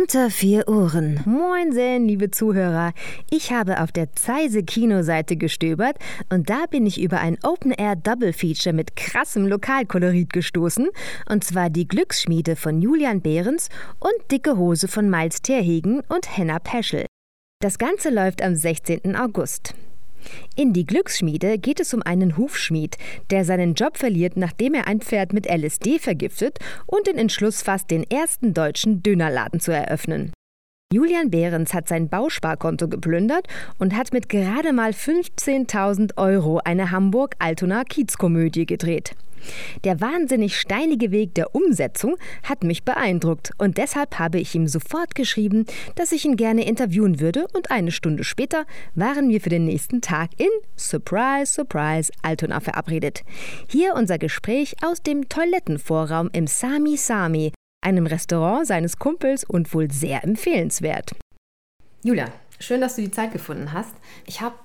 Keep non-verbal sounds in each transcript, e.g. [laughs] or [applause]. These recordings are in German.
Unter vier Ohren. Moinsen, liebe Zuhörer. Ich habe auf der Zeise Kinoseite gestöbert und da bin ich über ein Open-Air Double Feature mit krassem Lokalkolorit gestoßen. Und zwar die Glücksschmiede von Julian Behrens und Dicke Hose von Miles Terhegen und Henna Peschel. Das Ganze läuft am 16. August. In die Glücksschmiede geht es um einen Hufschmied, der seinen Job verliert, nachdem er ein Pferd mit LSD vergiftet und den Entschluss fasst, den ersten deutschen Dönerladen zu eröffnen. Julian Behrens hat sein Bausparkonto geplündert und hat mit gerade mal 15.000 Euro eine Hamburg-Altona-Kiezkomödie gedreht. Der wahnsinnig steinige Weg der Umsetzung hat mich beeindruckt und deshalb habe ich ihm sofort geschrieben, dass ich ihn gerne interviewen würde und eine Stunde später waren wir für den nächsten Tag in Surprise, Surprise Altona verabredet. Hier unser Gespräch aus dem Toilettenvorraum im Sami Sami, einem Restaurant seines Kumpels und wohl sehr empfehlenswert. Julia, schön, dass du die Zeit gefunden hast. Ich habe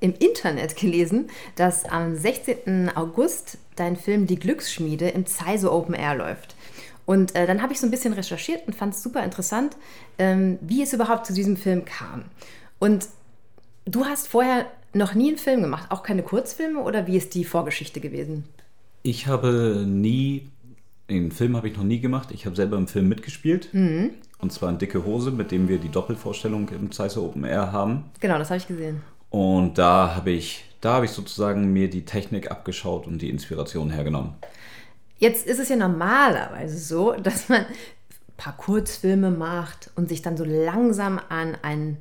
im Internet gelesen, dass am 16. August dein Film Die Glücksschmiede im Zeise Open Air läuft. Und äh, dann habe ich so ein bisschen recherchiert und fand es super interessant, ähm, wie es überhaupt zu diesem Film kam. Und du hast vorher noch nie einen Film gemacht, auch keine Kurzfilme oder wie ist die Vorgeschichte gewesen? Ich habe nie, einen Film habe ich noch nie gemacht. Ich habe selber im Film mitgespielt. Mhm. Und zwar in Dicke Hose, mit dem wir die Doppelvorstellung im Zeise Open Air haben. Genau, das habe ich gesehen. Und da habe ich, da habe ich sozusagen mir die Technik abgeschaut und die Inspiration hergenommen. Jetzt ist es ja normalerweise so, dass man ein paar Kurzfilme macht und sich dann so langsam an einen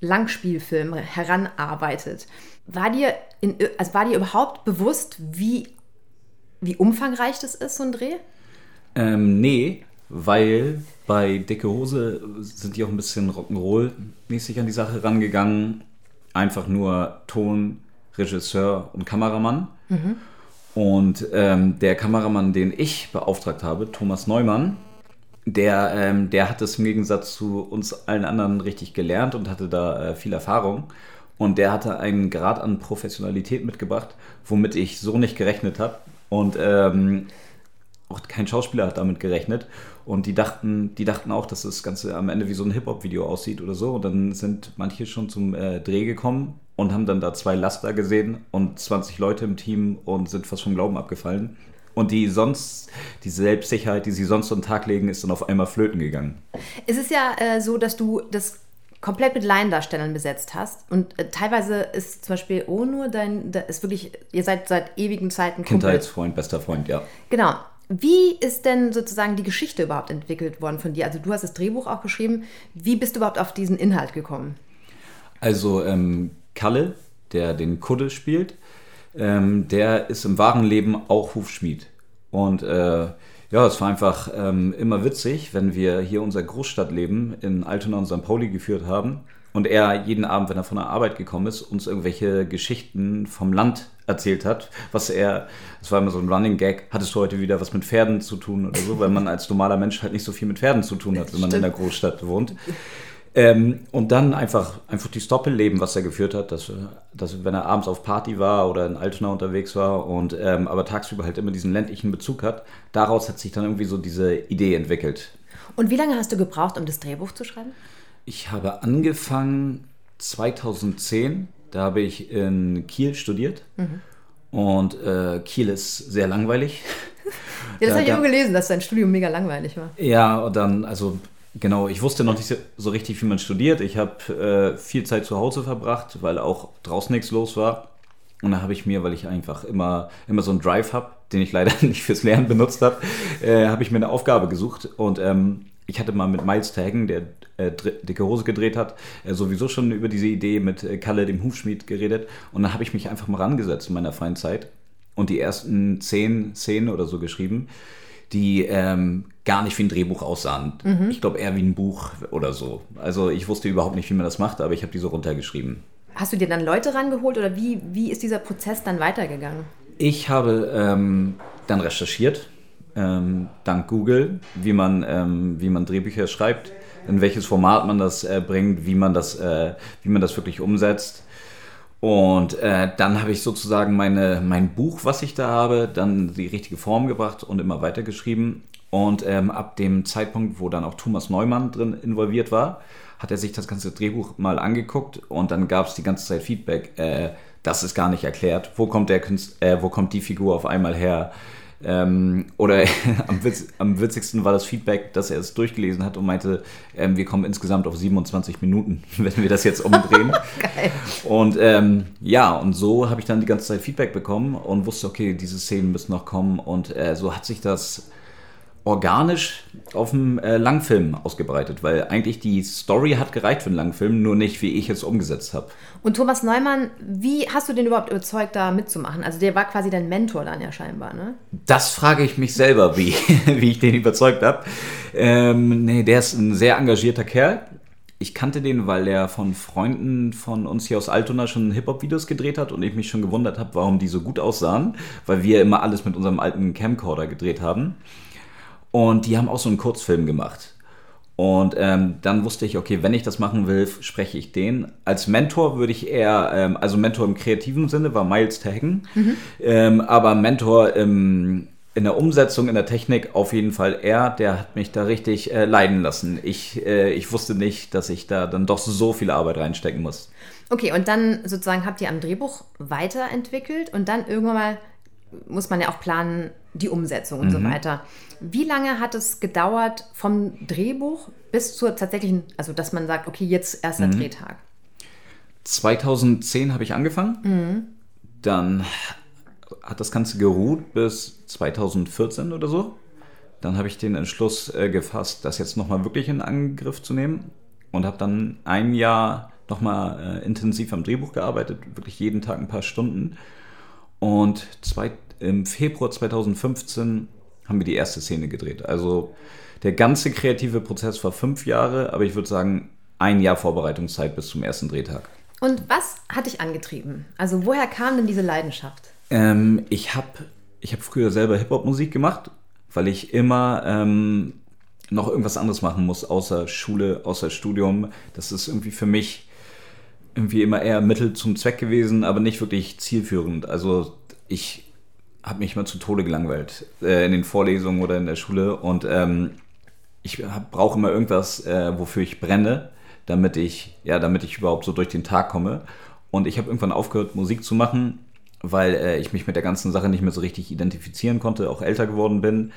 Langspielfilm heranarbeitet. War dir, in, also war dir überhaupt bewusst, wie, wie umfangreich das ist, so ein Dreh? Ähm, nee, weil bei Dicke Hose sind die auch ein bisschen Rock'n'Roll-mäßig an die Sache rangegangen einfach nur Ton, Regisseur und Kameramann. Mhm. Und ähm, der Kameramann, den ich beauftragt habe, Thomas Neumann, der, ähm, der hat es im Gegensatz zu uns allen anderen richtig gelernt und hatte da äh, viel Erfahrung. Und der hatte einen Grad an Professionalität mitgebracht, womit ich so nicht gerechnet habe. Und ähm, auch kein Schauspieler hat damit gerechnet. Und die dachten, die dachten auch, dass das Ganze am Ende wie so ein Hip-Hop-Video aussieht oder so. Und dann sind manche schon zum äh, Dreh gekommen und haben dann da zwei Laster gesehen und 20 Leute im Team und sind fast vom Glauben abgefallen. Und die sonst, die Selbstsicherheit, die sie sonst den Tag legen, ist dann auf einmal flöten gegangen. Es ist ja äh, so, dass du das komplett mit Laiendarstellern besetzt hast. Und äh, teilweise ist zum Beispiel Oh nur dein, da ist wirklich, ihr seid seit ewigen Zeiten Kumpel. Kindheitsfreund, bester Freund, ja. Genau. Wie ist denn sozusagen die Geschichte überhaupt entwickelt worden von dir? Also du hast das Drehbuch auch geschrieben. Wie bist du überhaupt auf diesen Inhalt gekommen? Also ähm, Kalle, der den Kudde spielt, ähm, der ist im wahren Leben auch Hufschmied. Und äh, ja, es war einfach ähm, immer witzig, wenn wir hier unser Großstadtleben in Altona und St. Pauli geführt haben und er jeden Abend, wenn er von der Arbeit gekommen ist, uns irgendwelche Geschichten vom Land erzählt hat, was er, das war immer so ein Running Gag, hattest du heute wieder was mit Pferden zu tun oder so, weil man als normaler Mensch halt nicht so viel mit Pferden zu tun hat, wenn man in der Großstadt wohnt. Ähm, und dann einfach, einfach dieses Doppelleben, was er geführt hat, dass, dass wenn er abends auf Party war oder in Altona unterwegs war und ähm, aber tagsüber halt immer diesen ländlichen Bezug hat, daraus hat sich dann irgendwie so diese Idee entwickelt. Und wie lange hast du gebraucht, um das Drehbuch zu schreiben? Ich habe angefangen 2010 da habe ich in Kiel studiert. Mhm. Und äh, Kiel ist sehr langweilig. [laughs] [laughs] Ja, das da, habe ich auch gelesen, dass dein Studium mega langweilig war. Ja, und dann, also genau, ich wusste noch nicht so richtig, wie man studiert. Ich habe äh, viel Zeit zu Hause verbracht, weil auch draußen nichts los war. Und da habe ich mir, weil ich einfach immer, immer so einen Drive habe, den ich leider [laughs] nicht fürs Lernen benutzt habe, äh, habe ich mir eine Aufgabe gesucht. Und ähm, ich hatte mal mit Miles Tagen, der äh, Dicke Hose gedreht hat, äh, sowieso schon über diese Idee mit äh, Kalle, dem Hufschmied, geredet. Und dann habe ich mich einfach mal rangesetzt in meiner freien Zeit und die ersten zehn Szenen oder so geschrieben, die ähm, gar nicht wie ein Drehbuch aussahen. Mhm. Ich glaube eher wie ein Buch oder so. Also ich wusste überhaupt nicht, wie man das macht, aber ich habe die so runtergeschrieben. Hast du dir dann Leute rangeholt oder wie, wie ist dieser Prozess dann weitergegangen? Ich habe ähm, dann recherchiert ähm, dank Google, wie man, ähm, wie man Drehbücher schreibt, in welches Format man das äh, bringt, wie man das, äh, wie man das wirklich umsetzt. Und äh, dann habe ich sozusagen meine, mein Buch, was ich da habe, dann die richtige Form gebracht und immer weitergeschrieben. Und ähm, ab dem Zeitpunkt, wo dann auch Thomas Neumann drin involviert war, hat er sich das ganze Drehbuch mal angeguckt und dann gab es die ganze Zeit Feedback. Äh, das ist gar nicht erklärt. Wo kommt, der Künst äh, wo kommt die Figur auf einmal her? Ähm, oder [laughs] am, Witz, am, witzigsten war das Feedback, dass er es durchgelesen hat und meinte, ähm, wir kommen insgesamt auf 27 Minuten, [laughs] wenn wir das jetzt umdrehen. [laughs] Geil. Und ähm, ja, und so habe ich dann die ganze Zeit Feedback bekommen und wusste, okay, diese Szenen müssen noch kommen. Und äh, so hat sich das organisch auf dem äh, Langfilm ausgebreitet, weil eigentlich die Story hat gereicht für einen Langfilm, nur nicht, wie ich es umgesetzt habe. Und Thomas Neumann, wie hast du den überhaupt überzeugt, da mitzumachen? Also der war quasi dein Mentor dann ja scheinbar, ne? Das frage ich mich selber, wie, [laughs] wie ich den überzeugt habe. Ähm, nee, der ist ein sehr engagierter Kerl. Ich kannte den, weil er von Freunden von uns hier aus Altona schon Hip-Hop-Videos gedreht hat und ich mich schon gewundert habe, warum die so gut aussahen, weil wir immer alles mit unserem alten Camcorder gedreht haben. Und die haben auch so einen Kurzfilm gemacht. Und ähm, dann wusste ich, okay, wenn ich das machen will, spreche ich den. Als Mentor würde ich eher, ähm, also Mentor im kreativen Sinne war Miles Terhagen, mhm. ähm, aber Mentor im, in der Umsetzung, in der Technik auf jeden Fall er, der hat mich da richtig äh, leiden lassen. Ich, äh, ich wusste nicht, dass ich da dann doch so viel Arbeit reinstecken muss. Okay, und dann sozusagen habt ihr am Drehbuch weiterentwickelt und dann irgendwann mal muss man ja auch planen, die Umsetzung und mhm. so weiter. Wie lange hat es gedauert vom Drehbuch bis zur tatsächlichen, also dass man sagt, okay, jetzt erster mhm. Drehtag? 2010 habe ich angefangen. Mhm. Dann hat das Ganze geruht bis 2014 oder so. Dann habe ich den Entschluss äh, gefasst, das jetzt nochmal wirklich in Angriff zu nehmen und habe dann ein Jahr nochmal äh, intensiv am Drehbuch gearbeitet, wirklich jeden Tag ein paar Stunden. Und zwei, im Februar 2015 haben wir die erste Szene gedreht. Also der ganze kreative Prozess war fünf Jahre, aber ich würde sagen, ein Jahr Vorbereitungszeit bis zum ersten Drehtag. Und was hat dich angetrieben? Also woher kam denn diese Leidenschaft? Ähm, ich habe ich hab früher selber Hip-Hop-Musik gemacht, weil ich immer ähm, noch irgendwas anderes machen muss, außer Schule, außer Studium. Das ist irgendwie für mich irgendwie immer eher Mittel zum Zweck gewesen, aber nicht wirklich zielführend. Also ich habe mich mal zu Tode gelangweilt äh, in den Vorlesungen oder in der Schule und ähm, ich brauche immer irgendwas, äh, wofür ich brenne, damit ich ja, damit ich überhaupt so durch den Tag komme. Und ich habe irgendwann aufgehört, Musik zu machen, weil äh, ich mich mit der ganzen Sache nicht mehr so richtig identifizieren konnte, auch älter geworden bin.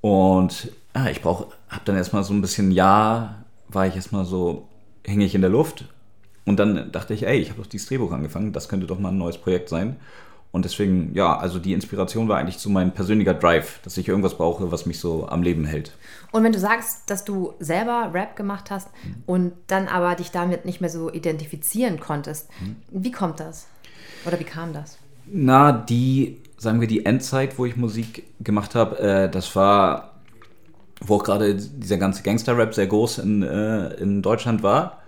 Und ah, ich brauche, habe dann erstmal so ein bisschen ja, war ich erstmal so, hing ich in der Luft. Und dann dachte ich, ey, ich habe doch dieses Drehbuch angefangen, das könnte doch mal ein neues Projekt sein. Und deswegen, ja, also die Inspiration war eigentlich so mein persönlicher Drive, dass ich irgendwas brauche, was mich so am Leben hält. Und wenn du sagst, dass du selber Rap gemacht hast mhm. und dann aber dich damit nicht mehr so identifizieren konntest, mhm. wie kommt das? Oder wie kam das? Na, die, sagen wir, die Endzeit, wo ich Musik gemacht habe, äh, das war, wo auch gerade dieser ganze Gangster-Rap sehr groß in, äh, in Deutschland war.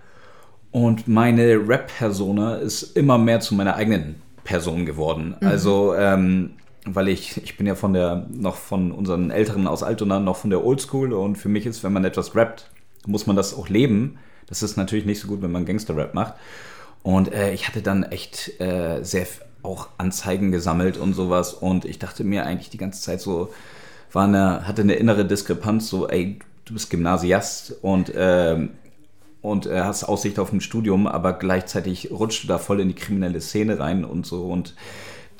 Und meine Rap-Persona ist immer mehr zu meiner eigenen Person geworden. Mhm. Also, ähm, weil ich, ich bin ja von der, noch von unseren Älteren aus Altona, noch von der Oldschool und für mich ist, wenn man etwas rappt, muss man das auch leben. Das ist natürlich nicht so gut, wenn man Gangster-Rap macht. Und äh, ich hatte dann echt äh, sehr auch Anzeigen gesammelt und sowas und ich dachte mir eigentlich die ganze Zeit so, war eine, hatte eine innere Diskrepanz, so, ey, du bist Gymnasiast und ähm, und äh, hast Aussicht auf ein Studium, aber gleichzeitig rutscht du da voll in die kriminelle Szene rein und so und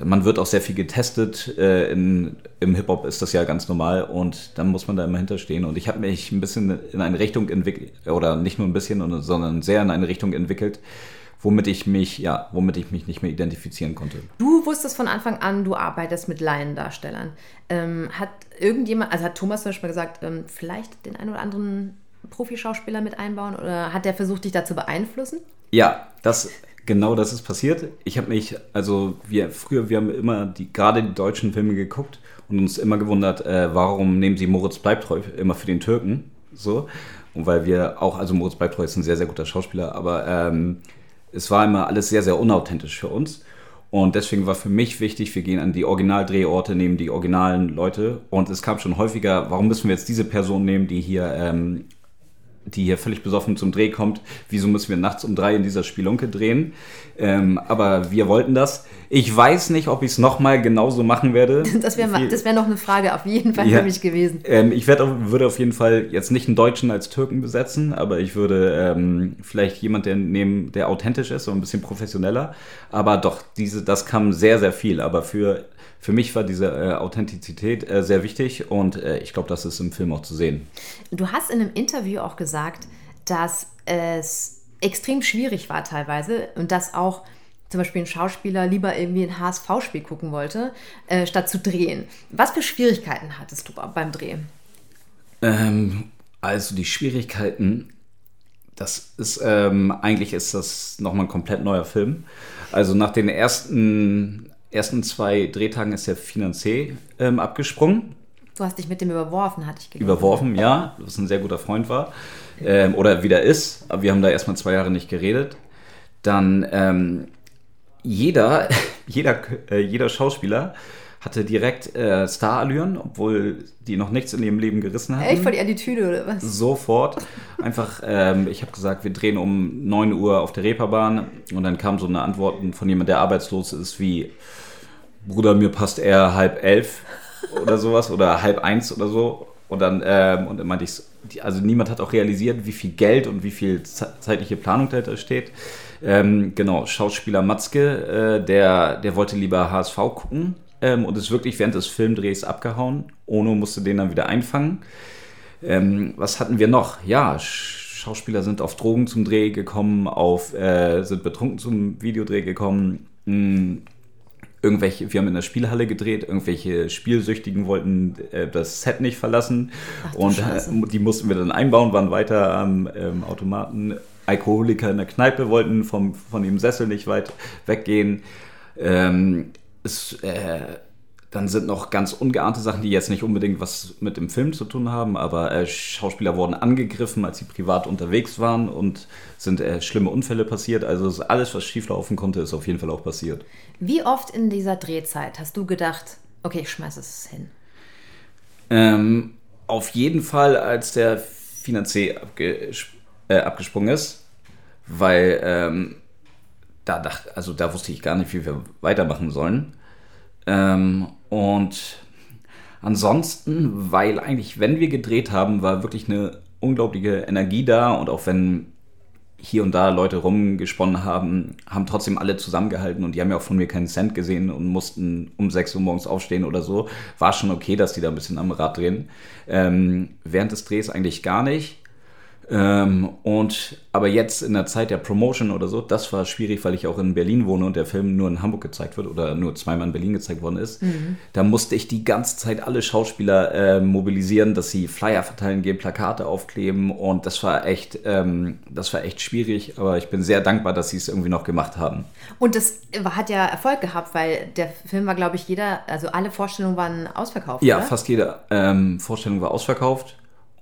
man wird auch sehr viel getestet. Äh, in, Im Hip-Hop ist das ja ganz normal und dann muss man da immer hinterstehen. Und ich habe mich ein bisschen in eine Richtung entwickelt, oder nicht nur ein bisschen, sondern sehr in eine Richtung entwickelt, womit ich mich, ja, womit ich mich nicht mehr identifizieren konnte. Du wusstest von Anfang an, du arbeitest mit Laiendarstellern. Ähm, hat irgendjemand, also hat Thomas zum Beispiel gesagt, ähm, vielleicht den einen oder anderen Profischauspieler mit einbauen oder hat der versucht, dich da zu beeinflussen? Ja, das genau das ist passiert. Ich habe mich, also wir früher, wir haben immer die, gerade die deutschen Filme geguckt und uns immer gewundert, äh, warum nehmen sie Moritz Bleibtreu immer für den Türken? So. Und weil wir auch, also Moritz Bleibtreu ist ein sehr, sehr guter Schauspieler, aber ähm, es war immer alles sehr, sehr unauthentisch für uns. Und deswegen war für mich wichtig, wir gehen an die Originaldrehorte, nehmen die originalen Leute. Und es kam schon häufiger, warum müssen wir jetzt diese Person nehmen, die hier ähm, die hier völlig besoffen zum Dreh kommt, wieso müssen wir nachts um drei in dieser Spielunke drehen? Ähm, aber wir wollten das. Ich weiß nicht, ob ich es nochmal genauso machen werde. [laughs] Das wäre wär noch eine Frage auf jeden Fall ja, für mich gewesen. Ähm, ich werd, würde auf jeden Fall jetzt nicht einen Deutschen als Türken besetzen, aber ich würde ähm, vielleicht jemand der nehmen, der authentisch ist, so ein bisschen professioneller. Aber doch, diese, das kam sehr, sehr viel. Aber für für mich war diese äh, Authentizität äh, sehr wichtig und äh, ich glaube, das ist im Film auch zu sehen. Du hast in einem Interview auch gesagt, dass es extrem schwierig war teilweise und dass auch zum Beispiel ein Schauspieler lieber irgendwie ein HSV-Spiel gucken wollte, äh, statt zu drehen. Was für Schwierigkeiten hattest du beim Drehen? Ähm, also die Schwierigkeiten, das ist ähm, eigentlich ist das nochmal ein komplett neuer Film. Also nach den ersten ersten zwei Drehtagen ist der Finanzier ähm, abgesprungen. Du hast dich mit dem überworfen, hatte ich gelesen. Überworfen, ja, was ein sehr guter Freund war. Ähm, oder wieder ist. Aber wir haben da erstmal zwei Jahre nicht geredet. Dann ähm, jeder, [laughs] jeder, äh, jeder Schauspieler hatte direkt äh, Starallüren, obwohl die noch nichts in ihrem Leben gerissen hatten. Echt voll die Attitüde oder was? Sofort. Einfach, ähm, ich habe gesagt, wir drehen um 9 Uhr auf der Reeperbahn und dann kam so eine Antwort von jemand, der arbeitslos ist, wie Bruder, mir passt eher halb elf oder sowas oder halb eins oder so. Und dann, ähm, und dann meinte ich, also niemand hat auch realisiert, wie viel Geld und wie viel zeitliche Planung dahinter steht. Ähm, genau, Schauspieler Matzke, äh, der, der wollte lieber HSV gucken ähm, und ist wirklich während des Filmdrehs abgehauen. Ono musste den dann wieder einfangen. Ähm, was hatten wir noch? Ja, Schauspieler sind auf Drogen zum Dreh gekommen, auf, äh, sind betrunken zum Videodreh gekommen. Mh, hm, irgendwelche, wir haben in der Spielhalle gedreht, irgendwelche Spielsüchtigen wollten äh, das Set nicht verlassen Ach, und äh, die mussten wir dann einbauen, waren weiter am ähm, Automaten. Alkoholiker in der Kneipe wollten vom, von dem Sessel nicht weit weggehen. Ähm, es, äh, dann sind noch ganz ungeahnte Sachen, die jetzt nicht unbedingt was mit dem Film zu tun haben, aber äh, Schauspieler wurden angegriffen, als sie privat unterwegs waren und sind äh, schlimme Unfälle passiert. Also alles, was schieflaufen konnte, ist auf jeden Fall auch passiert. Wie oft in dieser Drehzeit hast du gedacht, okay, ich schmeiße es hin? Ähm, auf jeden Fall, als der Finanzier abges äh, abgesprungen ist, weil ähm, da dachte, also da wusste ich gar nicht, wie wir weitermachen sollen. Ähm, und ansonsten, weil eigentlich, wenn wir gedreht haben, war wirklich eine unglaubliche Energie da und auch wenn hier und da Leute rumgesponnen haben, haben trotzdem alle zusammengehalten und die haben ja auch von mir keinen Cent gesehen und mussten um 6 Uhr morgens aufstehen oder so. War schon okay, dass die da ein bisschen am Rad drehen. Ähm, während des Drehs eigentlich gar nicht. Ähm, und aber jetzt in der Zeit der Promotion oder so, das war schwierig, weil ich auch in Berlin wohne und der Film nur in Hamburg gezeigt wird oder nur zweimal in Berlin gezeigt worden ist. Mhm. Da musste ich die ganze Zeit alle Schauspieler äh, mobilisieren, dass sie Flyer verteilen gehen, Plakate aufkleben und das war echt, ähm, das war echt schwierig. Aber ich bin sehr dankbar, dass sie es irgendwie noch gemacht haben. Und das hat ja Erfolg gehabt, weil der Film war, glaube ich, jeder, also alle Vorstellungen waren ausverkauft. Ja, oder? fast jede ähm, Vorstellung war ausverkauft.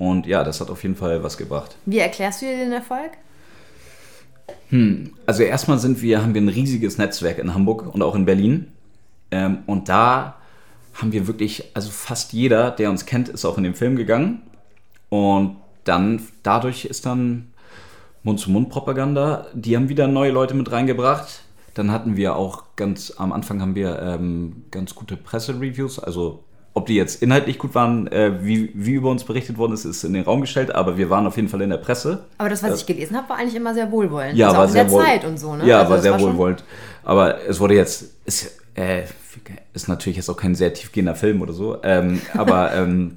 Und ja, das hat auf jeden Fall was gebracht. Wie erklärst du dir den Erfolg? Hm, also erstmal sind wir, haben wir ein riesiges Netzwerk in Hamburg und auch in Berlin. Ähm, und da haben wir wirklich, also fast jeder, der uns kennt, ist auch in den Film gegangen. Und dann, dadurch ist dann Mund-zu-Mund-Propaganda. Die haben wieder neue Leute mit reingebracht. Dann hatten wir auch ganz, am Anfang haben wir ähm, ganz gute Pressereviews, also ob die jetzt inhaltlich gut waren, äh, wie, wie über uns berichtet worden ist, ist in den Raum gestellt, aber wir waren auf jeden Fall in der Presse. Aber das, was äh, ich gelesen habe, war eigentlich immer sehr wohlwollend. Ja, also war sehr wohl, Zeit und so, ne? Ja, also war sehr war wohlwollend. Aber es wurde jetzt, ist, äh, ist natürlich jetzt auch kein sehr tiefgehender Film oder so, ähm, [laughs] aber, ähm,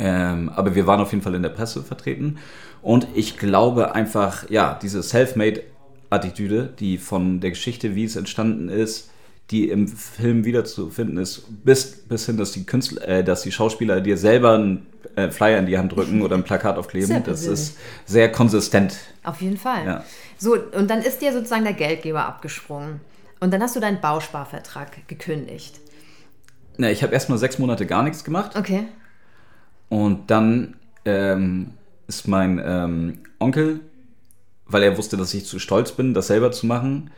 ähm, aber wir waren auf jeden Fall in der Presse vertreten. Und ich glaube einfach, ja, diese Selfmade-Attitüde, die von der Geschichte, wie es entstanden ist, die im Film wiederzufinden ist, bis, bis hin, dass die Künstler, äh, dass die Schauspieler dir selber einen äh, Flyer in die Hand drücken oder ein Plakat aufkleben. das ist sehr konsistent. Auf jeden Fall. Ja. So, und dann ist dir sozusagen der Geldgeber abgesprungen. Und dann hast du deinen Bausparvertrag gekündigt. Na, ich habe erst mal sechs Monate gar nichts gemacht. Okay. Und dann ähm, ist mein ähm, Onkel, weil er wusste, dass ich zu stolz bin, das selber zu machen,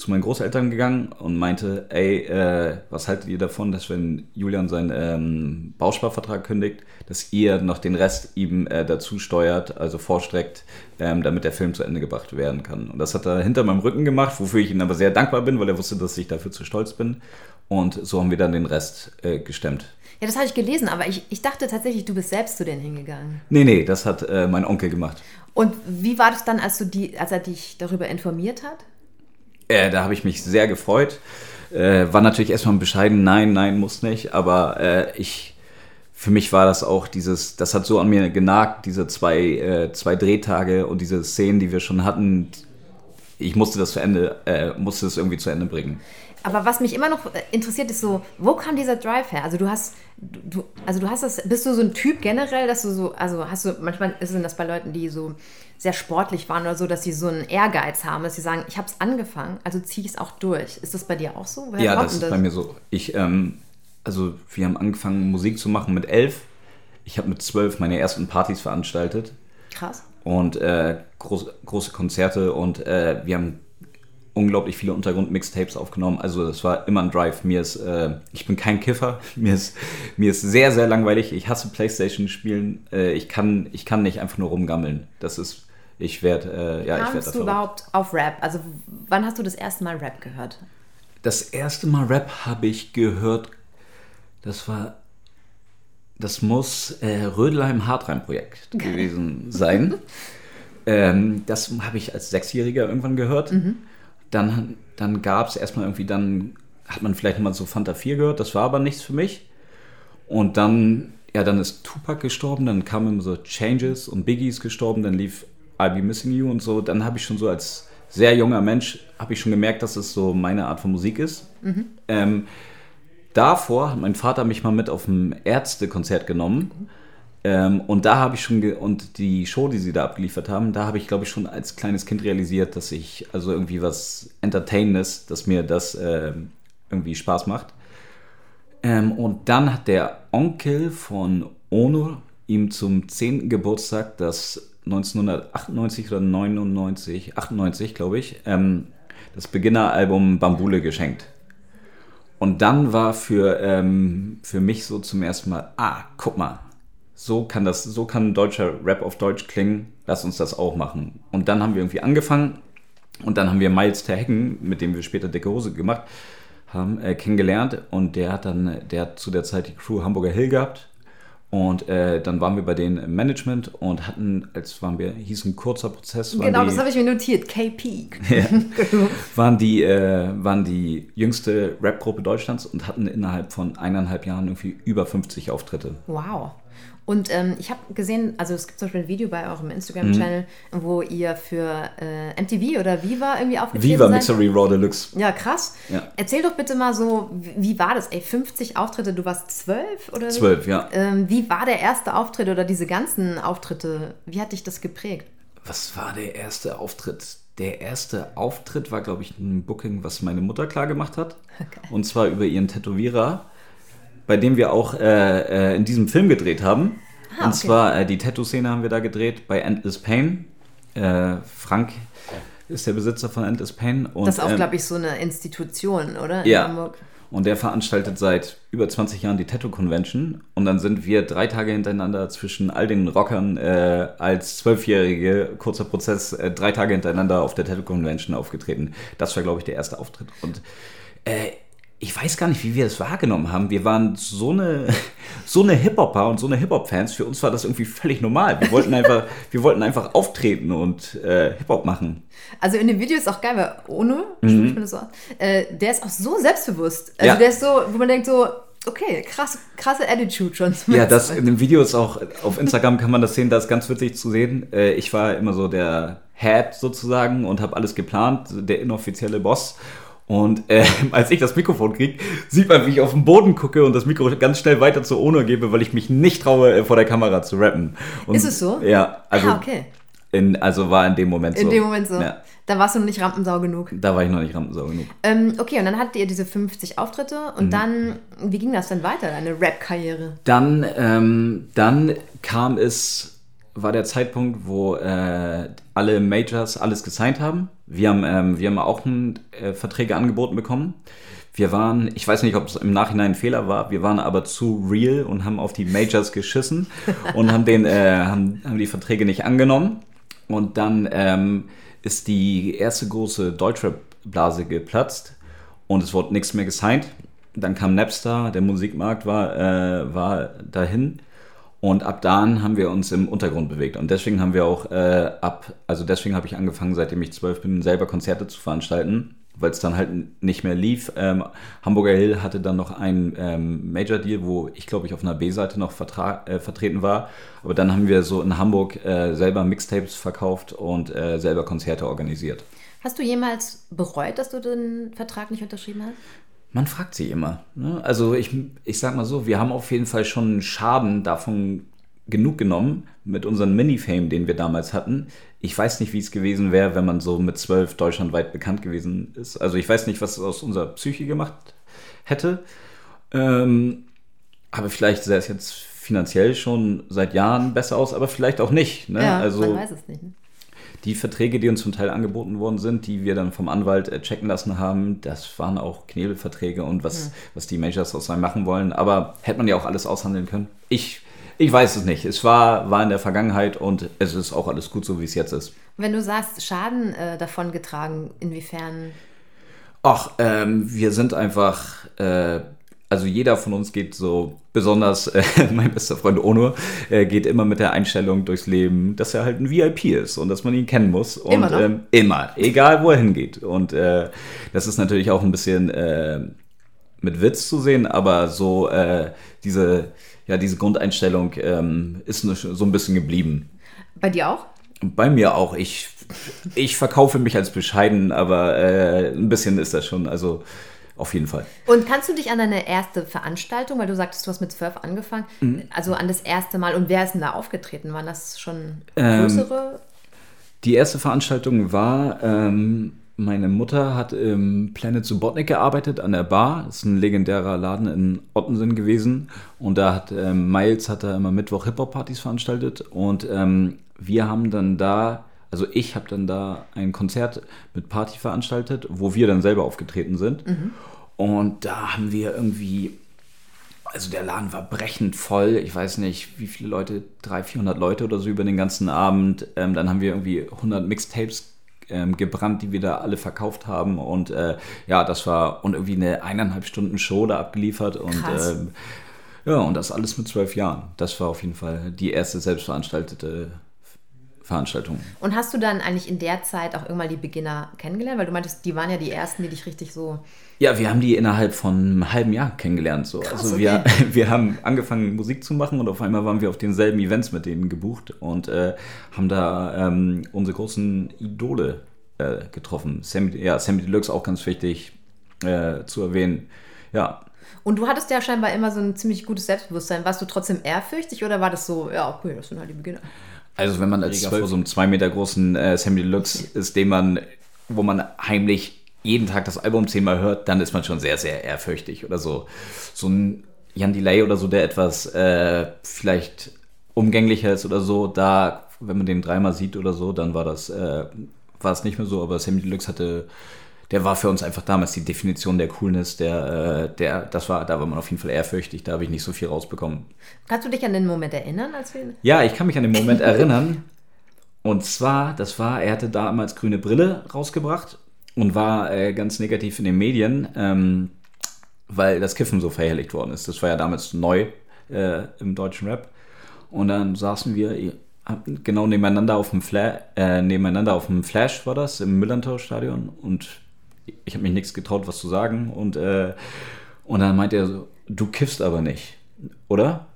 zu meinen Großeltern gegangen und meinte, ey, äh, was haltet ihr davon, dass wenn Julian seinen ähm, Bausparvertrag kündigt, dass ihr noch den Rest ihm äh, dazu steuert, also vorstreckt, ähm, damit der Film zu Ende gebracht werden kann. Und das hat er hinter meinem Rücken gemacht, wofür ich ihm aber sehr dankbar bin, weil er wusste, dass ich dafür zu stolz bin. Und so haben wir dann den Rest äh, gestemmt. Ja, das habe ich gelesen, aber ich, ich dachte tatsächlich, du bist selbst zu denen hingegangen. Nee, nee, das hat äh, mein Onkel gemacht. Und wie war das dann, als, du die, als er dich darüber informiert hat? Äh, da habe ich mich sehr gefreut. Äh, war natürlich erstmal bescheiden, nein, nein, muss nicht. Aber äh, ich, für mich war das auch dieses, das hat so an mir genagt, diese zwei, äh, zwei Drehtage und diese Szenen, die wir schon hatten. Ich musste das zu Ende, äh, musste es irgendwie zu Ende bringen. Aber was mich immer noch äh, interessiert, ist so, wo kam dieser Drive her? Also du hast, du, also du hast das, bist du so ein Typ generell, dass du so, also hast du, manchmal ist das bei Leuten, die so sehr sportlich waren oder so, dass sie so einen Ehrgeiz haben, dass sie sagen, ich habe es angefangen, also ziehe ich es auch durch. Ist das bei dir auch so? Woher ja, das ist das? bei mir so. Ich, ähm, also wir haben angefangen Musik zu machen mit elf. Ich habe mit zwölf meine ersten Partys veranstaltet. Krass. Und äh, groß, große Konzerte und äh, wir haben unglaublich viele Untergrund-Mixtapes aufgenommen. Also das war immer ein Drive. Mir ist, äh, ich bin kein Kiffer. [laughs] Mir ist, mir ist sehr, sehr langweilig. Ich hasse Playstation spielen. Äh, ich, kann, ich kann nicht einfach nur rumgammeln. Das ist, ich werde, äh, ja, Kamst ich werde du überhaupt auf Rap? Also wann hast du das erste Mal Rap gehört? Das erste Mal Rap habe ich gehört, das war, das muss äh, Rödelheim-Hartrein-Projekt gewesen sein. [laughs] ähm, das habe ich als Sechsjähriger irgendwann gehört. Mhm. Dann, dann gab es erstmal irgendwie, dann hat man vielleicht mal so Fanta 4 gehört, das war aber nichts für mich. Und dann, ja, dann ist Tupac gestorben, dann kamen immer so Changes und Biggies gestorben, dann lief I'll Be Missing You und so. Dann habe ich schon so als sehr junger Mensch, habe ich schon gemerkt, dass es so meine Art von Musik ist. Mhm. Ähm, davor hat mein Vater mich mal mit auf ein Ärztekonzert genommen. Mhm ähm, und da habe ich schon, und die Show, die sie da abgeliefert haben, da habe ich, glaube ich, schon als kleines Kind realisiert, dass ich also irgendwie was Entertainendes, dass mir das äh, irgendwie Spaß macht. Ähm, und dann hat der Onkel von Ono ihm zum 10. Geburtstag das 1998 oder 99, 98, glaube ich, ähm, das Beginneralbum Bambule geschenkt. Und dann war für, ähm, für mich so zum ersten Mal, ah, guck mal, so kann das, so kann deutscher Rap auf Deutsch klingen, lass uns das auch machen. Und dann haben wir irgendwie angefangen und dann haben wir Miles Terhecken, mit dem wir später Dicke Hose gemacht haben, äh, kennengelernt und der hat dann, der hat zu der Zeit die Crew Hamburger Hill gehabt und äh, dann waren wir bei denen im Management und hatten, als waren wir, hieß ein kurzer Prozess. Genau, die, das habe ich mir notiert, KP. [laughs] Ja, waren, die, äh, waren die jüngste Rapgruppe Deutschlands und hatten innerhalb von eineinhalb Jahren irgendwie über 50 Auftritte. Wow. Und ähm, ich habe gesehen, also es gibt zum Beispiel ein Video bei eurem Instagram-Channel, mhm. wo ihr für äh, MTV oder Viva irgendwie aufgetreten Viva seid. Mixery Raw Deluxe. Ja, krass. Ja. Erzähl doch bitte mal so, wie war das? Ey, 50 Auftritte, du warst zwölf oder so? Zwölf, ja. Ähm, wie war der erste Auftritt oder diese ganzen Auftritte? Wie hat dich das geprägt? Was war der erste Auftritt? Der erste Auftritt war, glaube ich, ein Booking, was meine Mutter klar gemacht hat. [laughs] Okay. Und zwar über ihren Tätowierer bei dem wir auch äh, äh, in diesem Film gedreht haben. Ah, und okay. zwar äh, die Tattoo-Szene haben wir da gedreht bei Endless Pain. Äh, Frank ist der Besitzer von Endless Pain. Und, das ist auch, ähm, glaube ich, so eine Institution, oder? In ja. Hamburg. Und der veranstaltet seit über 20 Jahren die Tattoo Convention. Und dann sind wir drei Tage hintereinander zwischen all den Rockern äh, als Zwölfjährige, kurzer Prozess, äh, drei Tage hintereinander auf der Tattoo Convention aufgetreten. Das war, glaube ich, der erste Auftritt. Und äh, ich weiß gar nicht, wie wir das wahrgenommen haben. Wir waren so eine, [laughs] so eine Hip-Hopper und so eine Hip-Hop-Fans. Für uns war das irgendwie völlig normal. Wir wollten einfach, [laughs] wir wollten einfach auftreten und äh, Hip-Hop machen. Also in dem Video ist auch geil, weil Ono, mhm. so, äh, der ist auch so selbstbewusst. Also ja. der ist so, wo man denkt so, okay, krass, krasse Attitude schon. [laughs] Ja, das in dem Video ist auch, auf Instagram kann man das sehen, da ist ganz witzig zu sehen. Äh, ich war immer so der Head sozusagen und habe alles geplant, der inoffizielle Boss. Und äh, [laughs] als ich das Mikrofon kriege, sieht man, wie ich auf den Boden gucke und das Mikro ganz schnell weiter zu Ono gebe, weil ich mich nicht traue, äh, vor der Kamera zu rappen. Und, ist es so? Ja, also, ah, okay. in, also war in dem Moment so. In dem Moment so. Ja. Da warst du noch nicht Rampensau genug. Da war ich noch nicht Rampensau genug. Ähm, okay, und dann hattet ihr diese 50 Auftritte und mhm. dann, wie ging das dann weiter, deine Rap-Karriere? Dann, ähm, dann kam es, war der Zeitpunkt, wo äh, alle Majors alles gesigned haben Wir haben, ähm, wir haben auch ein, äh, Verträge angeboten bekommen. Wir waren, ich weiß nicht, ob es im Nachhinein ein Fehler war, wir waren aber zu real und haben auf die Majors geschissen [laughs] und haben, den, äh, haben, haben die Verträge nicht angenommen. Und dann ähm, ist die erste große Deutschrap-Blase geplatzt und es wurde nichts mehr gesigned. Dann kam Napster, der Musikmarkt war, äh, war dahin. Und ab dann haben wir uns im Untergrund bewegt. Und deswegen haben wir auch äh, ab, also deswegen habe ich angefangen, seitdem ich zwölf bin, selber Konzerte zu veranstalten, weil es dann halt nicht mehr lief. Ähm, Hamburger Hill hatte dann noch einen ähm, Major-Deal, wo ich glaube ich auf einer B-Seite noch äh, vertreten war. Aber dann haben wir so in Hamburg äh, selber Mixtapes verkauft und äh, selber Konzerte organisiert. Hast du jemals bereut, dass du den Vertrag nicht unterschrieben hast? Man fragt sich immer. Ne? Also ich, ich sag mal so, wir haben auf jeden Fall schon Schaden davon genug genommen mit unserem Mini-Fame, den wir damals hatten. Ich weiß nicht, wie es gewesen wäre, wenn man so mit zwölf deutschlandweit bekannt gewesen ist. Also ich weiß nicht, was es aus unserer Psyche gemacht hätte. Ähm, aber vielleicht sähe es jetzt finanziell schon seit Jahren besser aus, aber vielleicht auch nicht. Ne? Ja, also, man weiß es nicht. Ne? Die Verträge, die uns zum Teil angeboten worden sind, die wir dann vom Anwalt äh, checken lassen haben, das waren auch Knebelverträge und was, mhm. was die Majors aus einem machen wollen. Aber hätte man ja auch alles aushandeln können. Ich, ich weiß es nicht. Es war, war in der Vergangenheit und es ist auch alles gut so, wie es jetzt ist. Wenn du sagst, Schaden äh, davon getragen, inwiefern? Ach, ähm, wir sind einfach äh, also jeder von uns geht so, besonders äh, [laughs] mein bester Freund Onur, äh, geht immer mit der Einstellung durchs Leben, dass er halt ein VIP ist und dass man ihn kennen muss. Und, immer, ähm, immer, egal wo er hingeht. Und äh, das ist natürlich auch ein bisschen äh, mit Witz zu sehen, aber so äh, diese, ja, diese Grundeinstellung ähm, ist so ein bisschen geblieben. Bei dir auch? Bei mir auch. Ich, ich verkaufe mich als bescheiden, aber äh, ein bisschen ist das schon. Also auf jeden Fall. Und kannst du dich an deine erste Veranstaltung, weil du sagtest, du hast mit zwölf angefangen, mhm. also an das erste Mal und wer ist denn da aufgetreten? Waren das schon ähm, größere? Ähm, die erste Veranstaltung war, ähm, meine Mutter hat im Planet Subotnik gearbeitet, an der Bar. Das ist ein legendärer Laden in Ottensen gewesen. Und da hat ähm, Miles hat da immer Mittwoch Hip-Hop-Partys veranstaltet. Und ähm, wir haben dann da also ich habe dann da ein Konzert mit Party veranstaltet, wo wir dann selber aufgetreten sind. Mhm. Und da haben wir irgendwie, also der Laden war brechend voll. Ich weiß nicht, wie viele Leute, 300, 400 Leute oder so über den ganzen Abend. Ähm, dann haben wir irgendwie 100 Mixtapes ähm, gebrannt, die wir da alle verkauft haben. Und äh, ja, das war und irgendwie eine eineinhalb Stunden Show da abgeliefert. Und ähm, ja, und das alles mit zwölf Jahren. Das war auf jeden Fall die erste selbstveranstaltete Veranstaltungen. Und hast du dann eigentlich in der Zeit auch irgendwann die Beginner kennengelernt? Weil du meintest, die waren ja die ersten, die dich richtig so. Ja, wir haben die innerhalb von einem halben Jahr kennengelernt. So. Krass, also wir, okay. [laughs] wir haben angefangen Musik zu machen und auf einmal waren wir auf denselben Events mit denen gebucht und äh, haben da ähm, unsere großen Idole äh, getroffen. Sammy, ja, Sammy Deluxe auch ganz wichtig äh, zu erwähnen. Ja, und du hattest ja scheinbar immer so ein ziemlich gutes Selbstbewusstsein. Warst du trotzdem ehrfürchtig oder war das so, ja, okay, das sind halt die Beginner? Also wenn man als vor so einem zwei Meter großen äh, Sammy Deluxe ist, den man, wo man heimlich jeden Tag das Album zehnmal hört, dann ist man schon sehr, sehr ehrfürchtig oder so. So ein Jan Delay oder so, der etwas äh, vielleicht umgänglicher ist oder so, da, wenn man den dreimal sieht oder so, dann war das, äh, war es nicht mehr so, aber Sammy Deluxe hatte der war für uns einfach damals die Definition der Coolness, der, äh, der, das war, da war man auf jeden Fall ehrfürchtig, da habe ich nicht so viel rausbekommen. Kannst du dich an den Moment erinnern, als wir. Ja, ich kann mich an den Moment erinnern. Und zwar, das war, er hatte damals grüne Brille rausgebracht und war äh, ganz negativ in den Medien, ähm, weil das Kiffen so verherrlicht worden ist. Das war ja damals neu äh, im deutschen Rap. Und dann saßen wir genau nebeneinander auf dem Flash, äh, nebeneinander auf dem Flash war das im Millantor-Stadion und ich habe mich nichts getraut, was zu sagen. Und, äh, und dann meinte er so, du kiffst aber nicht, oder?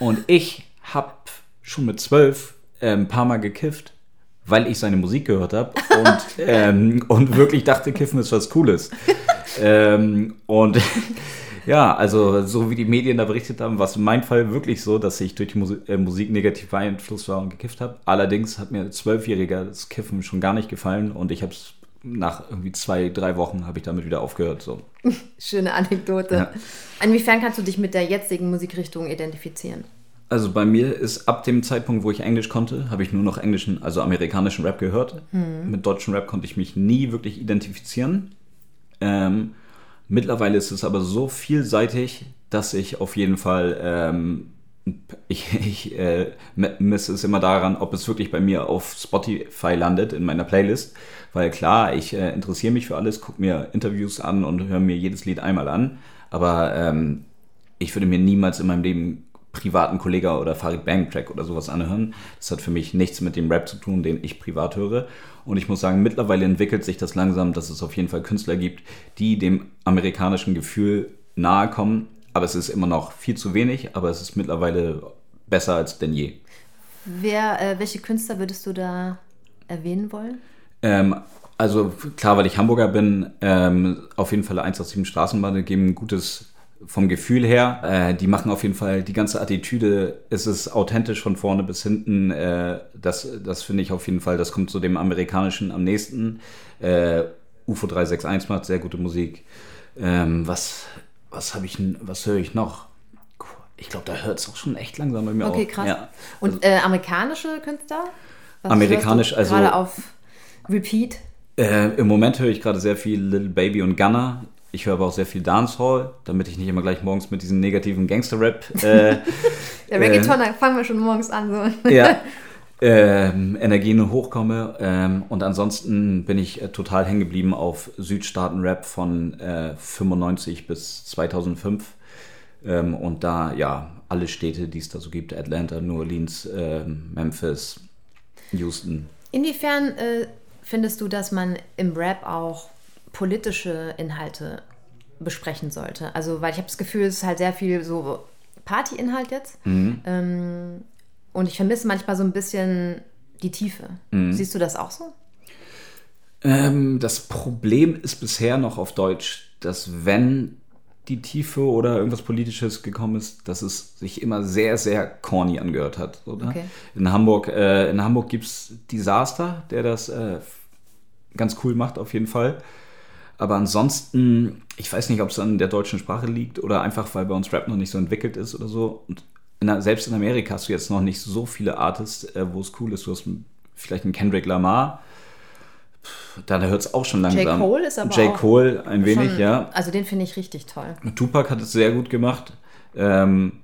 Und ich habe schon mit zwölf äh, ein paar Mal gekifft, weil ich seine Musik gehört habe und, [laughs] ähm, und wirklich dachte, Kiffen ist was Cooles. ähm, und [laughs] ja, also so wie die Medien da berichtet haben, war es in meinem Fall wirklich so, dass ich durch die Musik, äh, Musik negativ beeinflusst war und gekifft habe. Allerdings hat mir Zwölfjähriger das Kiffen schon gar nicht gefallen und ich habe es nach irgendwie zwei, drei Wochen habe ich damit wieder aufgehört. So. [laughs] Schöne Anekdote. Ja. Inwiefern kannst du dich mit der jetzigen Musikrichtung identifizieren? Also bei mir ist ab dem Zeitpunkt, wo ich Englisch konnte, habe ich nur noch englischen, also amerikanischen Rap gehört. Mhm. Mit deutschen Rap konnte ich mich nie wirklich identifizieren. Ähm, mittlerweile ist es aber so vielseitig, dass ich auf jeden Fall, ähm, ich, ich äh, messe es immer daran, ob es wirklich bei mir auf Spotify landet in meiner Playlist. Weil klar, ich äh, interessiere mich für alles, gucke mir Interviews an und höre mir jedes Lied einmal an. Aber ähm, ich würde mir niemals in meinem Leben privaten Kollega oder Farid Bang Track oder sowas anhören. Das hat für mich nichts mit dem Rap zu tun, den ich privat höre. Und ich muss sagen, mittlerweile entwickelt sich das langsam, dass es auf jeden Fall Künstler gibt, die dem amerikanischen Gefühl nahe kommen. Aber es ist immer noch viel zu wenig, aber es ist mittlerweile besser als denn je. Wer, äh, welche Künstler würdest du da erwähnen wollen? Ähm, also klar, weil ich Hamburger bin, ähm, auf jeden Fall 187 Straßenbahn geben ein gutes vom Gefühl her. Äh, die machen auf jeden Fall die ganze Attitüde. Es ist authentisch von vorne bis hinten. Äh, das das finde ich auf jeden Fall. Das kommt zu dem amerikanischen am nächsten. Äh, UFO 361 macht sehr gute Musik. Ähm, was was habe ich was höre ich noch? Ich glaube, da hört es auch schon echt langsam bei mir okay, auf. Okay, krass. Ja. Und also, äh, amerikanische Künstler? Was amerikanisch, also gerade auf Repeat. Äh, Im Moment höre ich gerade sehr viel Little Baby und Gunner. Ich höre aber auch sehr viel Dancehall, damit ich nicht immer gleich morgens mit diesem negativen Gangster-Rap. Äh, [laughs] Der Reggaeton, äh, fangen wir schon morgens an. So. ja. [laughs] Ähm, Energien hochkomme. Ähm, und ansonsten bin ich äh, total hängen geblieben auf Südstaaten-Rap von äh, 95 bis 2005. Ähm, und da, ja, alle Städte, die es da so gibt: Atlanta, New Orleans, ähm, Memphis, Houston. Inwiefern äh, findest du, dass man im Rap auch politische Inhalte besprechen sollte. Also, weil ich habe das Gefühl, es ist halt sehr viel so Partyinhalt jetzt. Mhm. Und ich vermisse manchmal so ein bisschen die Tiefe. Mhm. Siehst du das auch so? Ähm, das Problem ist bisher noch auf Deutsch, dass wenn die Tiefe oder irgendwas Politisches gekommen ist, dass es sich immer sehr, sehr corny angehört hat. Oder? Okay. In Hamburg, äh, Hamburg gibt es Disaster, der das äh, ganz cool macht, auf jeden Fall. Aber ansonsten, ich weiß nicht, ob es an der deutschen Sprache liegt oder einfach, weil bei uns Rap noch nicht so entwickelt ist oder so. Und in, selbst in Amerika hast du jetzt noch nicht so viele Artists, äh, wo es cool ist. Du hast vielleicht einen Kendrick Lamar. Da hört es auch schon langsam. J. Cole ist aber J. Cole ein wenig, schon, ja. Also den finde ich richtig toll. Tupac hat es sehr gut gemacht. Ähm,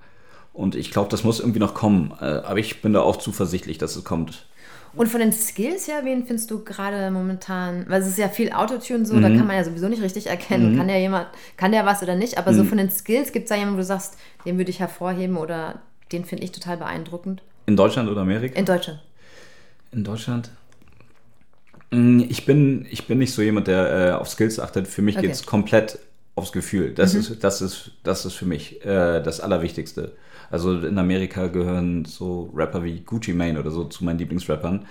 und ich glaube, das muss irgendwie noch kommen. Äh, aber ich bin da auch zuversichtlich, dass es kommt. Und von den Skills her, wen findest du gerade momentan? Weil es ist ja viel Autotune so, mhm. da kann man ja sowieso nicht richtig erkennen, mhm. kann ja jemand, kann der was oder nicht, aber mhm. so von den Skills gibt es da jemanden, wo du sagst, den würde ich hervorheben oder den finde ich total beeindruckend. In Deutschland oder Amerika? In Deutschland. In Deutschland? Mm, ich bin, ich bin nicht so jemand, der äh, auf Skills achtet. Für mich okay. geht es komplett aufs Gefühl. Das, mhm. ist, das, ist, das ist für mich äh, das Allerwichtigste. Also in Amerika gehören so Rapper wie Gucci Mane oder so zu meinen Lieblingsrappern.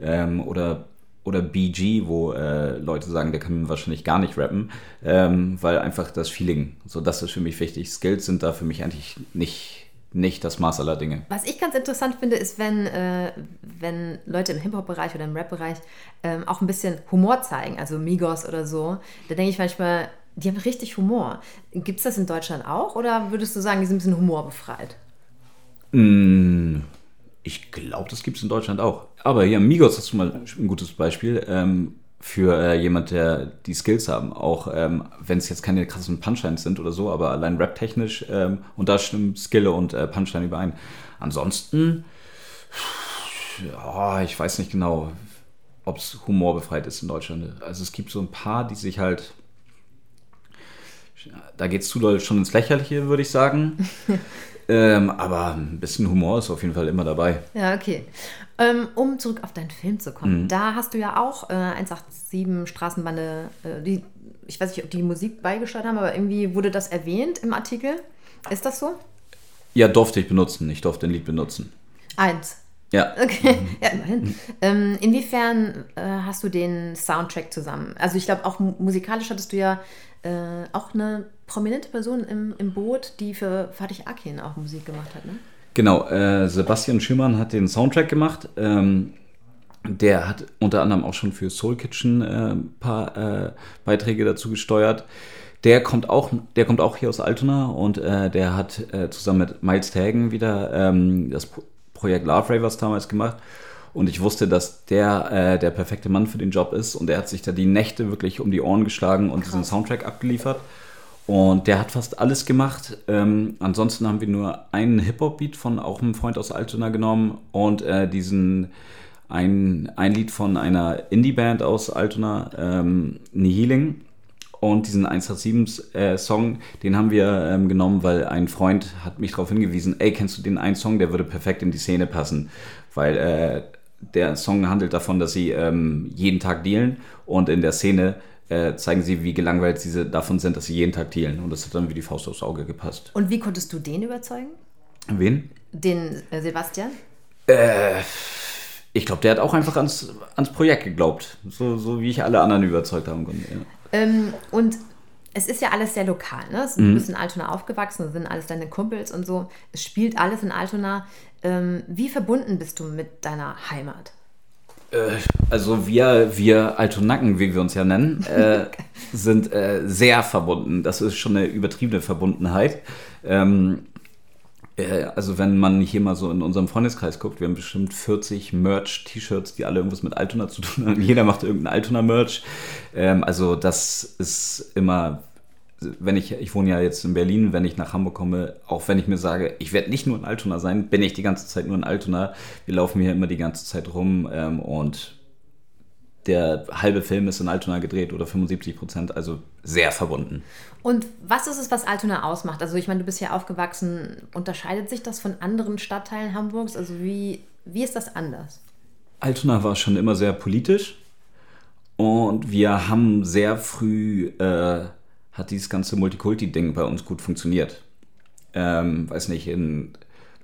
Ähm, oder, oder BG, wo äh, Leute sagen, der kann wahrscheinlich gar nicht rappen, ähm, weil einfach das Feeling, so das ist für mich wichtig. Skills sind da für mich eigentlich nicht nicht das Maß aller Dinge. Was ich ganz interessant finde, ist, wenn, äh, wenn Leute im Hip-Hop-Bereich oder im Rap-Bereich ähm, auch ein bisschen Humor zeigen, also Migos oder so. Da denke ich manchmal, die haben richtig Humor. Gibt es das in Deutschland auch oder würdest du sagen, die sind ein bisschen humorbefreit? Mm, ich glaube, das gibt es in Deutschland auch. Aber hier, Migos ist mal ein gutes Beispiel ähm, für äh, jemand, der die Skills haben. Auch ähm, wenn es jetzt keine krassen Punchlines sind oder so, aber allein rap-technisch ähm, und da stimmen Skill und äh, Punchline überein. Ansonsten, ja, ich weiß nicht genau, ob es humorbefreit ist in Deutschland. Also es gibt so ein paar, die sich halt da geht es zu doll schon ins Lächerliche, würde ich sagen. [laughs] Ähm, aber ein bisschen Humor ist auf jeden Fall immer dabei. Ja, okay. Ähm, um zurück auf deinen Film zu kommen, mhm. da hast du ja auch äh, 187 Straßenbande, äh, die, ich weiß nicht, ob die Musik beigesteuert haben, aber irgendwie wurde das erwähnt im Artikel. Ist das so? Ja, durfte ich benutzen. Ich durfte ein Lied benutzen. Eins. Ja. Okay, [laughs] ja, immerhin. Ähm, inwiefern äh, hast du den Soundtrack zusammen? Also ich glaube, auch musikalisch hattest du ja äh, auch eine prominente Person im, im Boot, die für Fatih Akin auch Musik gemacht hat, ne? Genau, äh, Sebastian Schümann hat den Soundtrack gemacht. Ähm, der hat unter anderem auch schon für Soul Kitchen ein äh, paar äh, Beiträge dazu gesteuert. Der kommt auch, der kommt auch hier aus Altona und äh, der hat zusammen mit Miles Tagen wieder ähm, das Pro Projekt Love Ravers damals gemacht. Und ich wusste, dass der äh, der perfekte Mann für den Job ist. Und er hat sich da die Nächte wirklich um die Ohren geschlagen und Krass. diesen Soundtrack abgeliefert. Und der hat fast alles gemacht. Ähm, ansonsten haben wir nur einen Hip-Hop-Beat von auch einem Freund aus Altona genommen und äh, diesen ein, ein Lied von einer Indie-Band aus Altona, ähm, Nihiling. Und diesen 187-Song, äh, den haben wir ähm, genommen, weil ein Freund hat mich darauf hingewiesen, ey, kennst du den einen Song, der würde perfekt in die Szene passen. Weil äh, der Song handelt davon, dass sie ähm, jeden Tag dealen und in der Szene äh, zeigen sie, wie gelangweilt sie davon sind, dass sie jeden Tag dealen. Und das hat dann wie die Faust aufs Auge gepasst. Und wie konntest du den überzeugen? Wen? Den äh, Sebastian? Äh, ich glaube, der hat auch einfach ans, ans Projekt geglaubt. So, so wie ich alle anderen überzeugt haben konnte. Ja. Ähm, und es ist ja alles sehr lokal. Ne? Du mhm. bist in Altona aufgewachsen, sind alles deine Kumpels und so. Es spielt alles in Altona. Ähm, wie verbunden bist du mit deiner Heimat? Äh, also wir, wir Altonacken, wie wir uns ja nennen, [laughs] äh, sind äh, sehr verbunden. Das ist schon eine übertriebene Verbundenheit. Ähm, äh, also wenn man hier mal so in unserem Freundeskreis guckt, wir haben bestimmt 40 Merch-T-Shirts, die alle irgendwas mit Altona zu tun haben. [laughs] Jeder macht irgendein Altona-Merch. Ähm, also das ist immer wenn ich, ich wohne ja jetzt in Berlin, wenn ich nach Hamburg komme, auch wenn ich mir sage, ich werde nicht nur in Altona sein, bin ich die ganze Zeit nur in Altona. Wir laufen hier immer die ganze Zeit rum ähm, und der halbe Film ist in Altona gedreht oder 75 Prozent, also sehr verbunden. Und was ist es, was Altona ausmacht? Also ich meine, du bist hier aufgewachsen. Unterscheidet sich das von anderen Stadtteilen Hamburgs? Also wie, wie ist das anders? Altona war schon immer sehr politisch und wir haben sehr früh äh, hat dieses ganze Multikulti-Ding bei uns gut funktioniert. Ähm, weiß nicht, in,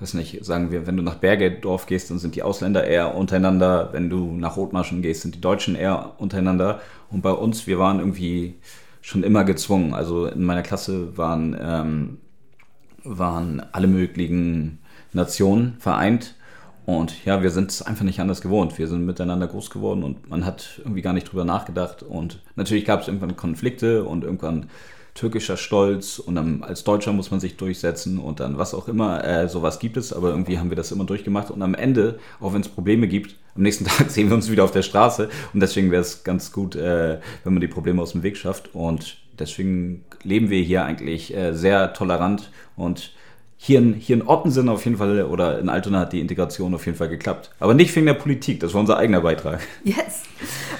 weiß nicht, sagen wir, wenn du nach Bergedorf gehst, dann sind die Ausländer eher untereinander. Wenn du nach Rotmarschen gehst, sind die Deutschen eher untereinander. Und bei uns, wir waren irgendwie schon immer gezwungen. Also in meiner Klasse waren, ähm, waren alle möglichen Nationen vereint. Und ja, wir sind es einfach nicht anders gewohnt. Wir sind miteinander groß geworden und man hat irgendwie gar nicht drüber nachgedacht. Und natürlich gab es irgendwann Konflikte und irgendwann türkischer Stolz und dann als Deutscher muss man sich durchsetzen und dann was auch immer, äh, sowas gibt es, aber irgendwie haben wir das immer durchgemacht und am Ende, auch wenn es Probleme gibt, am nächsten [laughs] Tag sehen wir uns wieder auf der Straße und deswegen wäre es ganz gut, äh, wenn man die Probleme aus dem Weg schafft und deswegen leben wir hier eigentlich äh, sehr tolerant und hier in, hier in Ottensen auf jeden Fall oder in Altona hat die Integration auf jeden Fall geklappt. Aber nicht wegen der Politik, das war unser eigener Beitrag. Yes.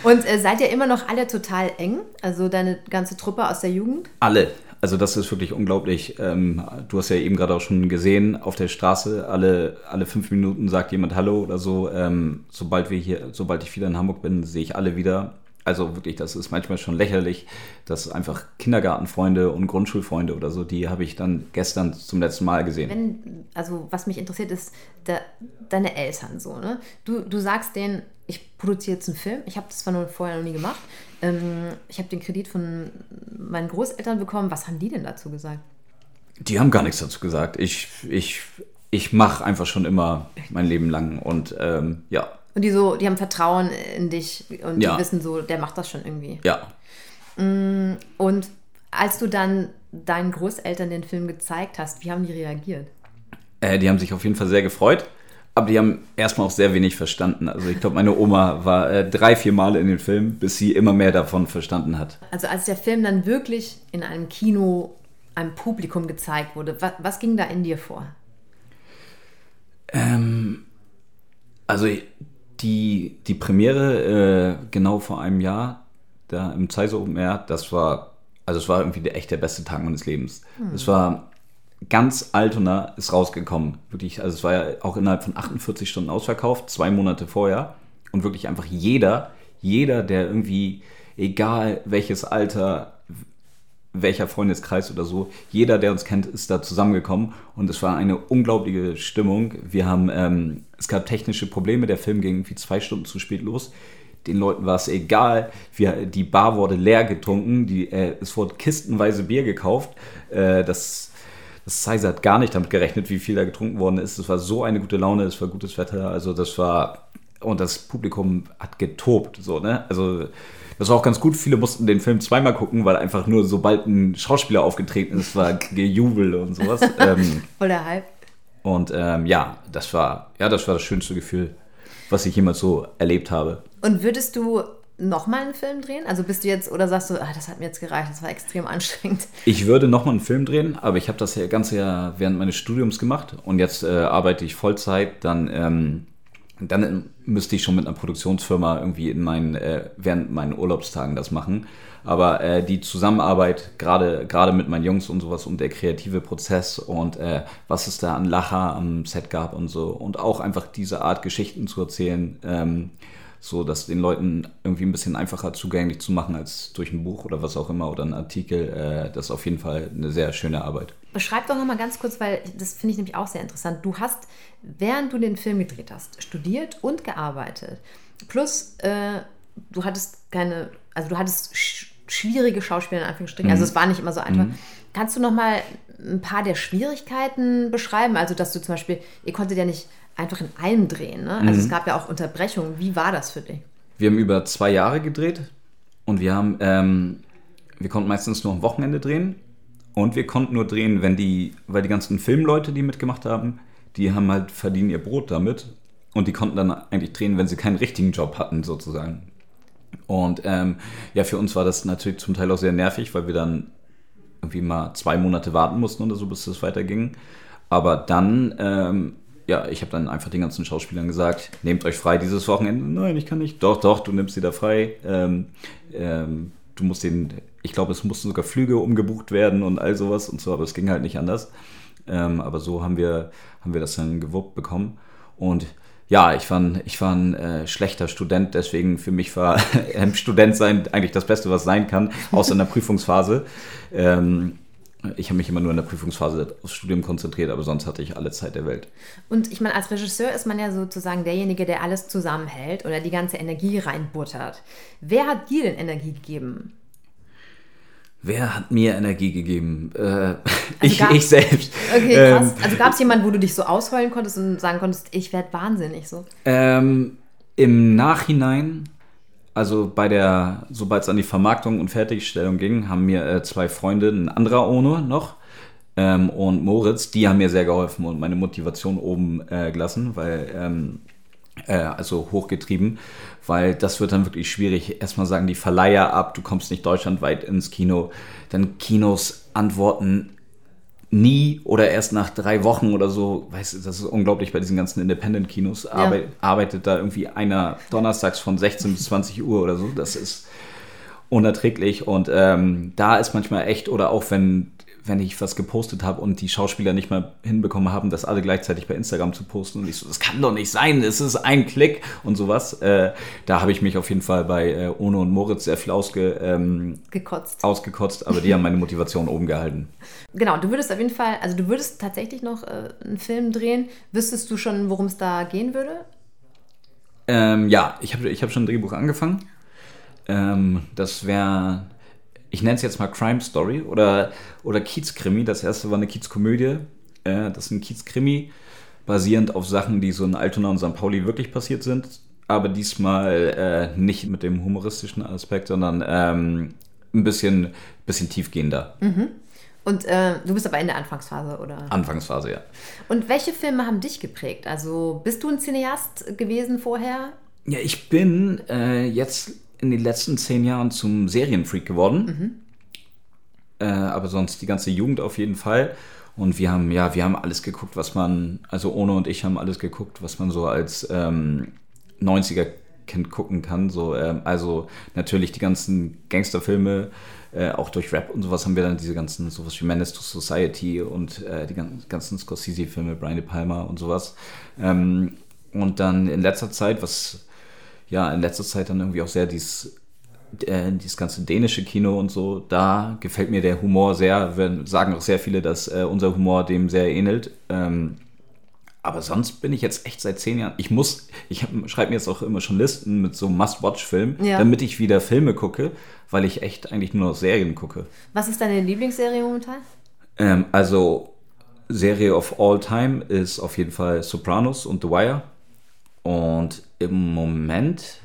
Und äh, seid ihr immer noch alle total eng? Also deine ganze Truppe aus der Jugend? Alle. Also das ist wirklich unglaublich. Ähm, du hast ja eben gerade auch schon gesehen, auf der Straße, alle, alle fünf Minuten sagt jemand Hallo oder so. Ähm, sobald wir hier, sobald ich wieder in Hamburg bin, sehe ich alle wieder. Also wirklich, das ist manchmal schon lächerlich, dass einfach Kindergartenfreunde und Grundschulfreunde oder so, die habe ich dann gestern zum letzten Mal gesehen. Wenn, also was mich interessiert, ist de, deine Eltern so, ne? Du, du sagst denen, ich produziere jetzt einen Film, ich habe das zwar vorher noch nie gemacht, ähm, ich habe den Kredit von meinen Großeltern bekommen, was haben die denn dazu gesagt? Die haben gar nichts dazu gesagt. Ich, ich, ich mache einfach schon immer mein Leben lang und ähm, ja, und die so, die haben Vertrauen in dich und ja. die wissen so, der macht das schon irgendwie. Ja. Mm, und als du dann deinen Großeltern den Film gezeigt hast, wie haben die reagiert? Äh, die haben sich auf jeden Fall sehr gefreut, aber die haben erstmal auch sehr wenig verstanden. Also ich glaube, meine Oma war äh, drei, vier Mal in den Film, bis sie immer mehr davon verstanden hat. Also als der Film dann wirklich in einem Kino einem Publikum gezeigt wurde, was, was ging da in dir vor? Ähm, also die, die Premiere äh, genau vor einem Jahr, da im Zeiser Open Air, das war, also es war irgendwie der, echt der beste Tag meines Lebens. Hm. Es war ganz Altona ist rausgekommen. Wirklich, also es war ja auch innerhalb von 48 Stunden ausverkauft, zwei Monate vorher. Und wirklich einfach jeder, jeder, der irgendwie, egal welches Alter, welcher Freundeskreis oder so, jeder, der uns kennt, ist da zusammengekommen und es war eine unglaubliche Stimmung. Wir haben, ähm, es gab technische Probleme, der Film ging wie zwei Stunden zu spät los. Den Leuten war es egal. Wir, die Bar wurde leer getrunken, die, äh, es wurde kistenweise Bier gekauft. Äh, das, das Size hat gar nicht damit gerechnet, wie viel da getrunken worden ist. Es war so eine gute Laune, es war gutes Wetter. Also das war, und das Publikum hat getobt. So, ne? Also Das war auch ganz gut. Viele mussten den Film zweimal gucken, weil einfach nur sobald ein Schauspieler aufgetreten ist, war [laughs] Gejubel und sowas. ähm, Voll der Hype. und ähm, ja, das war, ja, das war das schönste Gefühl, was ich jemals so erlebt habe. Und würdest du nochmal einen Film drehen? Also bist du jetzt, oder sagst du, ah, das hat mir jetzt gereicht, das war extrem anstrengend. Ich würde nochmal einen Film drehen, aber ich habe das ja ganze Jahr während meines Studiums gemacht und jetzt äh, arbeite ich Vollzeit, dann, ähm, dann müsste ich schon mit einer Produktionsfirma irgendwie in meinen, äh, während meinen Urlaubstagen das machen. Aber äh, die Zusammenarbeit, gerade mit meinen Jungs und sowas und der kreative Prozess und äh, was es da an Lacher am Set gab und so und auch einfach diese Art Geschichten zu erzählen, ähm, so dass den Leuten irgendwie ein bisschen einfacher zugänglich zu machen als durch ein Buch oder was auch immer oder ein Artikel, äh, das ist auf jeden Fall eine sehr schöne Arbeit. Beschreib doch nochmal ganz kurz, weil das finde ich nämlich auch sehr interessant. Du hast, während du den Film gedreht hast, studiert und gearbeitet. Plus, äh, du hattest keine, also du hattest sch schwierige Schauspieler in Anführungsstrichen. Also es war nicht immer so einfach. Kannst du nochmal ein paar der Schwierigkeiten beschreiben? Also, dass du zum Beispiel, ihr konntet ja nicht einfach in allem drehen. Ne? Also es gab ja auch Unterbrechungen. Wie war das für dich? Wir haben über zwei Jahre gedreht und wir haben, ähm, wir konnten meistens nur am Wochenende drehen und wir konnten nur drehen, wenn die, weil die ganzen Filmleute, die mitgemacht haben, die haben halt verdienen ihr Brot damit und die konnten dann eigentlich drehen, wenn sie keinen richtigen Job hatten sozusagen. Und ähm, ja, für uns war das natürlich zum Teil auch sehr nervig, weil wir dann irgendwie mal zwei Monate warten mussten oder so, bis das weiterging. Aber dann, ähm, ja, ich habe dann einfach den ganzen Schauspielern gesagt, nehmt euch frei dieses Wochenende. Nein, ich kann nicht. Doch, doch, du nimmst sie da frei. Ähm, ähm, du musst den, ich glaube, es mussten sogar Flüge umgebucht werden und all sowas und so, aber es ging halt nicht anders. Ähm, aber so haben wir, haben wir das dann gewuppt bekommen. Und ja, ich war ein, ich war ein äh, schlechter Student, deswegen für mich war [laughs] ähm, Student sein eigentlich das Beste, was sein kann, außer in der Prüfungsphase. Ähm, ich habe mich immer nur in der Prüfungsphase aufs Studium konzentriert, aber sonst hatte ich alle Zeit der Welt. Und ich meine, als Regisseur ist man ja sozusagen derjenige, der alles zusammenhält oder die ganze Energie reinbuttert. Wer hat dir denn Energie gegeben? Wer hat mir Energie gegeben? Äh, Also ich, gab- ich selbst. Okay, Ähm, krass. also gab es jemanden, wo du dich so ausheulen konntest und sagen konntest, ich werde wahnsinnig so? Ähm, Im Nachhinein, also bei der, sobald es an die Vermarktung und Fertigstellung ging, haben mir äh, zwei Freunde, ein anderer Ono noch ähm, und Moritz, die haben mir sehr geholfen und meine Motivation oben äh, gelassen, weil ähm, äh, also hochgetrieben, weil das wird dann wirklich schwierig. Erstmal sagen die Verleiher ab, du kommst nicht deutschlandweit ins Kino, dann Kinos antworten nie oder erst nach drei Wochen oder so, weißt du, das ist unglaublich bei diesen ganzen Independent-Kinos, arbeit, arbeitet da irgendwie einer donnerstags von 16 bis 20 Uhr oder so, das ist unerträglich und ähm, da ist manchmal echt, oder auch wenn, wenn ich was gepostet habe und die Schauspieler nicht mal hinbekommen haben, das alle gleichzeitig bei Instagram zu posten und ich so, das kann doch nicht sein, es ist ein Klick und sowas, äh, da habe ich mich auf jeden Fall bei äh, Ono und Moritz sehr viel ausge, ähm, Gekotzt. ausgekotzt, aber die haben meine Motivation oben gehalten. [laughs] Genau, du würdest auf jeden Fall, also du würdest tatsächlich noch äh, einen Film drehen. Wüsstest du schon, worum es da gehen würde? Ähm, ja, ich habe ich hab schon ein Drehbuch angefangen. Ähm, das wäre, ich nenne es jetzt mal Crime Story oder, oder Kiezkrimi. Das erste war eine Kiezkomödie. Äh, das ist ein Kiezkrimi, basierend auf Sachen, die so in Altona und St. Pauli wirklich passiert sind. Aber diesmal äh, nicht mit dem humoristischen Aspekt, sondern ähm, ein bisschen, bisschen tiefgehender. Und äh, du bist aber in der Anfangsphase, oder? Anfangsphase, ja. Und welche Filme haben dich geprägt? Also bist du ein Cineast gewesen vorher? Ja, ich bin äh, jetzt in den letzten zehn Jahren zum Serienfreak geworden. Äh, aber sonst die ganze Jugend auf jeden Fall. Und wir haben, ja, wir haben alles geguckt, was man, also Ono und ich haben alles geguckt, was man so als ähm, 90er-Kind gucken kann. So, ähm, also natürlich die ganzen Gangsterfilme, äh, auch durch Rap und sowas haben wir dann diese ganzen, sowas wie Menace to Society und äh, die gan- ganzen Scorsese-Filme, Brian De Palma und sowas. Ähm, und dann in letzter Zeit, was ja in letzter Zeit dann irgendwie auch sehr dieses, äh, dieses ganze dänische Kino und so, da gefällt mir der Humor sehr. Wir sagen auch sehr viele, dass äh, unser Humor dem sehr ähnelt. Ähm, aber sonst bin ich jetzt echt seit zehn Jahren. Ich muss, ich schreibe mir jetzt auch immer schon Listen mit so Must-Watch-Filmen, Ja. damit ich wieder Filme gucke, weil ich echt eigentlich nur noch Serien gucke. Was ist deine Lieblingsserie momentan? Ähm, also Serie of all time ist auf jeden Fall Sopranos und The Wire. Und im Moment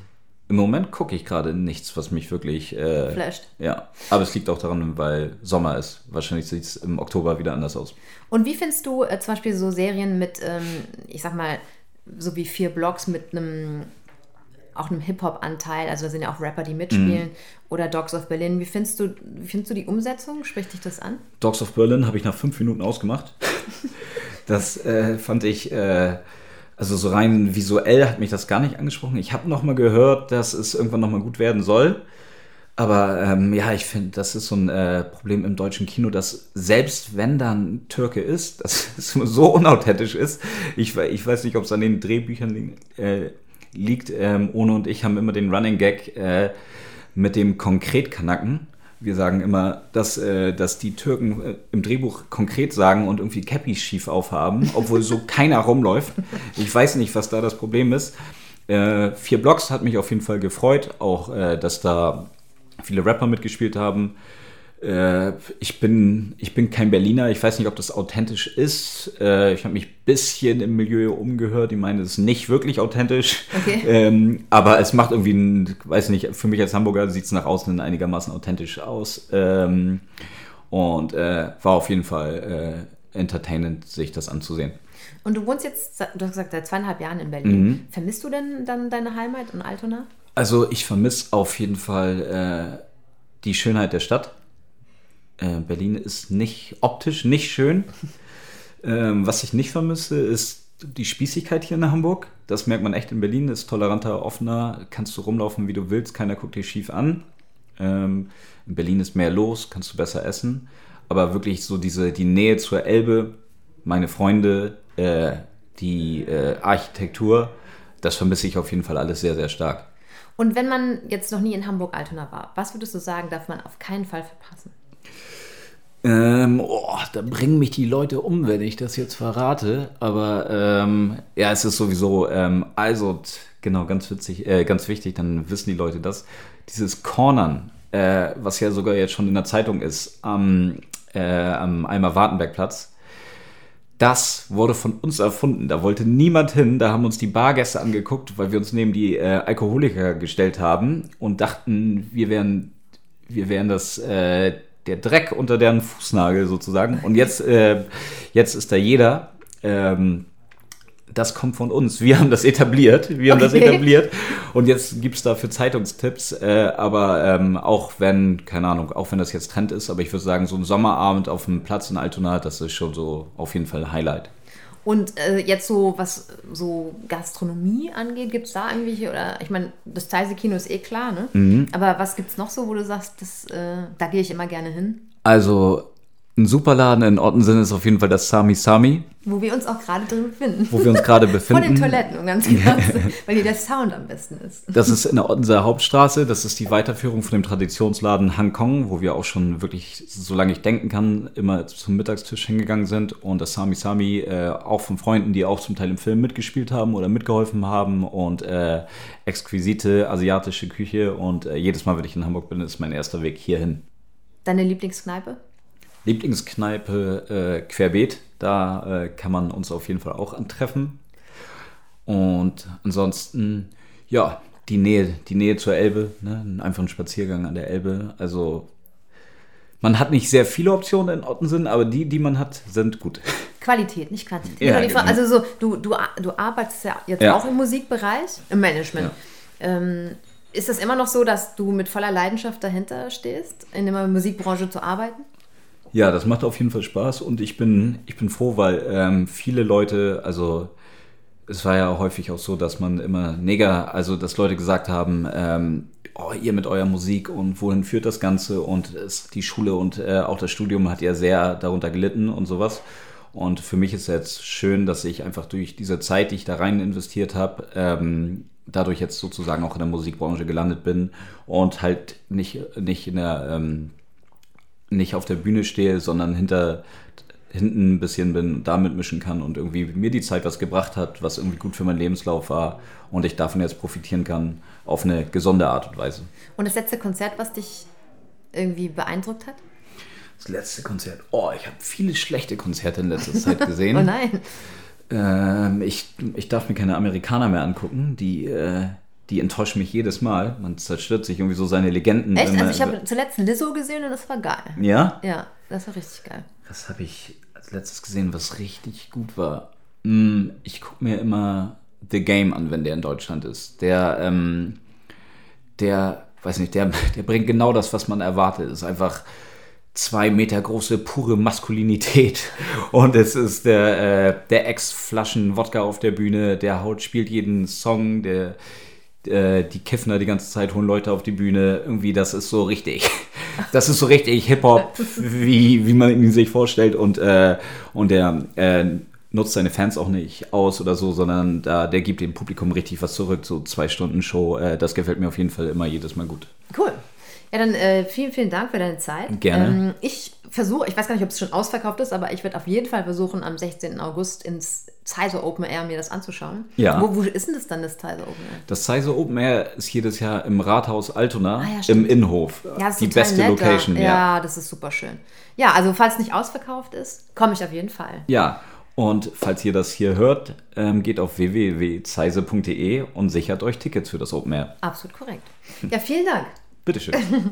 Im Moment gucke ich gerade nichts, was mich wirklich äh, flasht. Ja, aber es liegt auch daran, weil Sommer ist. Wahrscheinlich sieht es im Oktober wieder anders aus. Und wie findest du äh, zum Beispiel so Serien mit, ähm, ich sag mal, so wie vier Blocks mit einem auch einem Hip-Hop-Anteil, also da sind ja auch Rapper, die mitspielen, mm. oder Dogs of Berlin. Wie findest du, wie findest du die Umsetzung? Spricht dich das an? Dogs of Berlin habe ich nach fünf Minuten ausgemacht. [laughs] das äh, fand ich, äh, also so rein visuell hat mich das gar nicht angesprochen. Ich habe nochmal gehört, dass es irgendwann nochmal gut werden soll. Aber ähm, ja, ich finde, das ist so ein äh, Problem im deutschen Kino, dass selbst wenn da ein Türke ist, [laughs] dass es so unauthentisch ist. Ich, ich weiß nicht, ob es an den Drehbüchern äh, liegt. Ähm, Ono und ich haben immer den Running Gag äh, mit dem Konkretkanacken. Wir sagen immer, dass, äh, dass die Türken äh, im Drehbuch konkret sagen und irgendwie Cappies schief aufhaben, [laughs] obwohl so keiner rumläuft. Ich weiß nicht, was da das Problem ist. Äh, vier Blocks hat mich auf jeden Fall gefreut, auch äh, dass da viele Rapper mitgespielt haben. Äh, ich, bin, ich bin kein Berliner, ich weiß nicht, ob das authentisch ist. Äh, ich habe mich ein bisschen im Milieu umgehört, die meinen, es ist nicht wirklich authentisch. Okay. Ähm, aber es macht irgendwie, ein, weiß nicht, für mich als Hamburger sieht es nach außen einigermaßen authentisch aus. Ähm, und äh, war auf jeden Fall äh, entertainend, sich das anzusehen. Und du wohnst jetzt, du hast gesagt, seit zweieinhalb Jahren in Berlin. Mhm. Vermisst du denn dann deine Heimat in Altona? Also ich vermisse auf jeden Fall äh, die Schönheit der Stadt. Äh, Berlin ist nicht optisch nicht schön. [laughs] Ähm, was ich nicht vermisse, ist die Spießigkeit hier in Hamburg. Das merkt man echt in Berlin, ist toleranter, offener, kannst du rumlaufen, wie du willst, keiner guckt dich schief an. Ähm, in Berlin ist mehr los, kannst du besser essen. Aber wirklich so diese, die Nähe zur Elbe, meine Freunde, äh, die äh, Architektur, das vermisse ich auf jeden Fall alles sehr, sehr stark. Und wenn man jetzt noch nie in Hamburg-Altona war, was würdest du sagen, darf man auf keinen Fall verpassen? Ähm, oh, da bringen mich die Leute um, wenn ich das jetzt verrate. Aber ähm, ja, es ist sowieso, ähm, also, genau, ganz witzig, äh, ganz wichtig, dann wissen die Leute das. Dieses Cornern, äh, was ja sogar jetzt schon in der Zeitung ist, am, äh, am Eimer Wartenbergplatz, das wurde von uns erfunden. Da wollte niemand hin. Da haben uns die Bargäste angeguckt, weil wir uns neben die äh, Alkoholiker gestellt haben und dachten, wir wären, wir wären das äh, der Dreck unter deren Fußnagel sozusagen. Und jetzt, äh, jetzt ist da jeder. Ähm, das kommt von uns. Wir haben das etabliert. Wir haben okay. das etabliert. Und jetzt gibt es dafür Zeitungstipps. Äh, aber ähm, auch wenn, keine Ahnung, auch wenn das jetzt Trend ist, aber ich würde sagen, so ein Sommerabend auf dem Platz in Altona, das ist schon so auf jeden Fall ein Highlight. Und äh, jetzt so, was so Gastronomie angeht, gibt es da irgendwelche, oder ich meine, das Zeise-Kino ist eh klar, ne? Mhm. Aber was gibt es noch so, wo du sagst, das, äh, da gehe ich immer gerne hin? Also ein super Laden in Ottensen ist auf jeden Fall das Sami Sami. Wo wir uns auch gerade drin befinden. Wo wir uns gerade befinden. [laughs] Vor den Toiletten, um ganz genau weil hier der Sound am besten ist. Das ist in der Ottenser Hauptstraße. Das ist die Weiterführung von dem Traditionsladen Hong Kong, wo wir auch schon wirklich, solange ich denken kann, immer zum Mittagstisch hingegangen sind. Und das Sami Sami äh, auch von Freunden, die auch zum Teil im Film mitgespielt haben oder mitgeholfen haben. Und äh, exquisite asiatische Küche. Und äh, jedes Mal, wenn ich in Hamburg bin, ist mein erster Weg hierhin. Deine Lieblingskneipe? Lieblingskneipe äh, Querbeet. Da äh, kann man uns auf jeden Fall auch antreffen. Und ansonsten, ja, die Nähe, die Nähe zur Elbe, ne? einfach ein Spaziergang an der Elbe. Also man hat nicht sehr viele Optionen in Ottensen, aber die, die man hat, sind gut. Qualität, nicht Quantität. Ja, genau. Also so, du, du, du arbeitest ja jetzt ja. auch im Musikbereich, im Management. Ja. Ähm, ist das immer noch so, dass du mit voller Leidenschaft dahinter stehst, in der Musikbranche zu arbeiten? Ja, das macht auf jeden Fall Spaß und ich bin, ich bin froh, weil ähm, viele Leute, also es war ja häufig auch so, dass man immer neger, also dass Leute gesagt haben, ähm, oh, ihr mit eurer Musik und wohin führt das Ganze und es, die Schule und äh, auch das Studium hat ja sehr darunter gelitten und sowas. Und für mich ist jetzt schön, dass ich einfach durch diese Zeit, die ich da rein investiert habe, ähm, dadurch jetzt sozusagen auch in der Musikbranche gelandet bin und halt nicht, nicht in der ähm, nicht auf der Bühne stehe, sondern hinter hinten ein bisschen bin, da mitmischen kann und irgendwie mir die Zeit was gebracht hat, was irgendwie gut für meinen Lebenslauf war und ich davon jetzt profitieren kann auf eine gesunde Art und Weise. Und das letzte Konzert, was dich irgendwie beeindruckt hat? Das letzte Konzert. Oh, ich habe viele schlechte Konzerte in letzter Zeit [laughs] gesehen. oh nein. Ähm, ich, ich darf mir keine Amerikaner mehr angucken. Die, äh, die enttäuschen mich jedes Mal. Man zerstört sich irgendwie so seine Legenden. Echt? Also ich habe zuletzt Lizzo gesehen und das war geil. Ja? Ja, das war richtig geil. Was habe ich als letztes gesehen, was richtig gut war? Hm, Ich gucke mir immer The Game an, wenn der in Deutschland ist. Der, ähm, der, weiß nicht, der, [laughs] der bringt genau das, was man erwartet. Es ist einfach zwei Meter große, pure Maskulinität. [laughs] Und es ist der, äh, der Ex-Flaschen Wodka auf der Bühne, der haut, spielt jeden Song, der, äh, die Kiffner die ganze Zeit holen Leute auf die Bühne. Irgendwie, das ist so richtig. [laughs] Das ist so richtig Hip-Hop, wie, wie man ihn sich vorstellt. Und, äh, und der äh, nutzt seine Fans auch nicht aus oder so, sondern da, der gibt dem Publikum richtig was zurück. So zwei Stunden Show. Äh, das gefällt mir auf jeden Fall immer jedes Mal gut. Cool. Ja, dann äh, vielen, vielen Dank für deine Zeit. Gerne. Ähm, ich versuche, ich weiß gar nicht, ob es schon ausverkauft ist, aber ich werde auf jeden Fall versuchen, am 16. August ins Zeiser Open Air mir das anzuschauen. Ja. Wo, wo ist denn das dann, das Zeiser Open Air? Das Zeise Open Air ist jedes Jahr im Rathaus Altona Ah, ja, im. Innenhof. Ja, das ist die beste nett Location, ja. Ja, das ist super schön. Ja, also falls nicht ausverkauft ist, komme ich auf jeden Fall. Ja, und falls ihr das hier hört, ähm, geht auf www.zeise.de und sichert euch Tickets für das Open Air. Absolut korrekt. Ja, vielen Dank. Bitteschön. [laughs]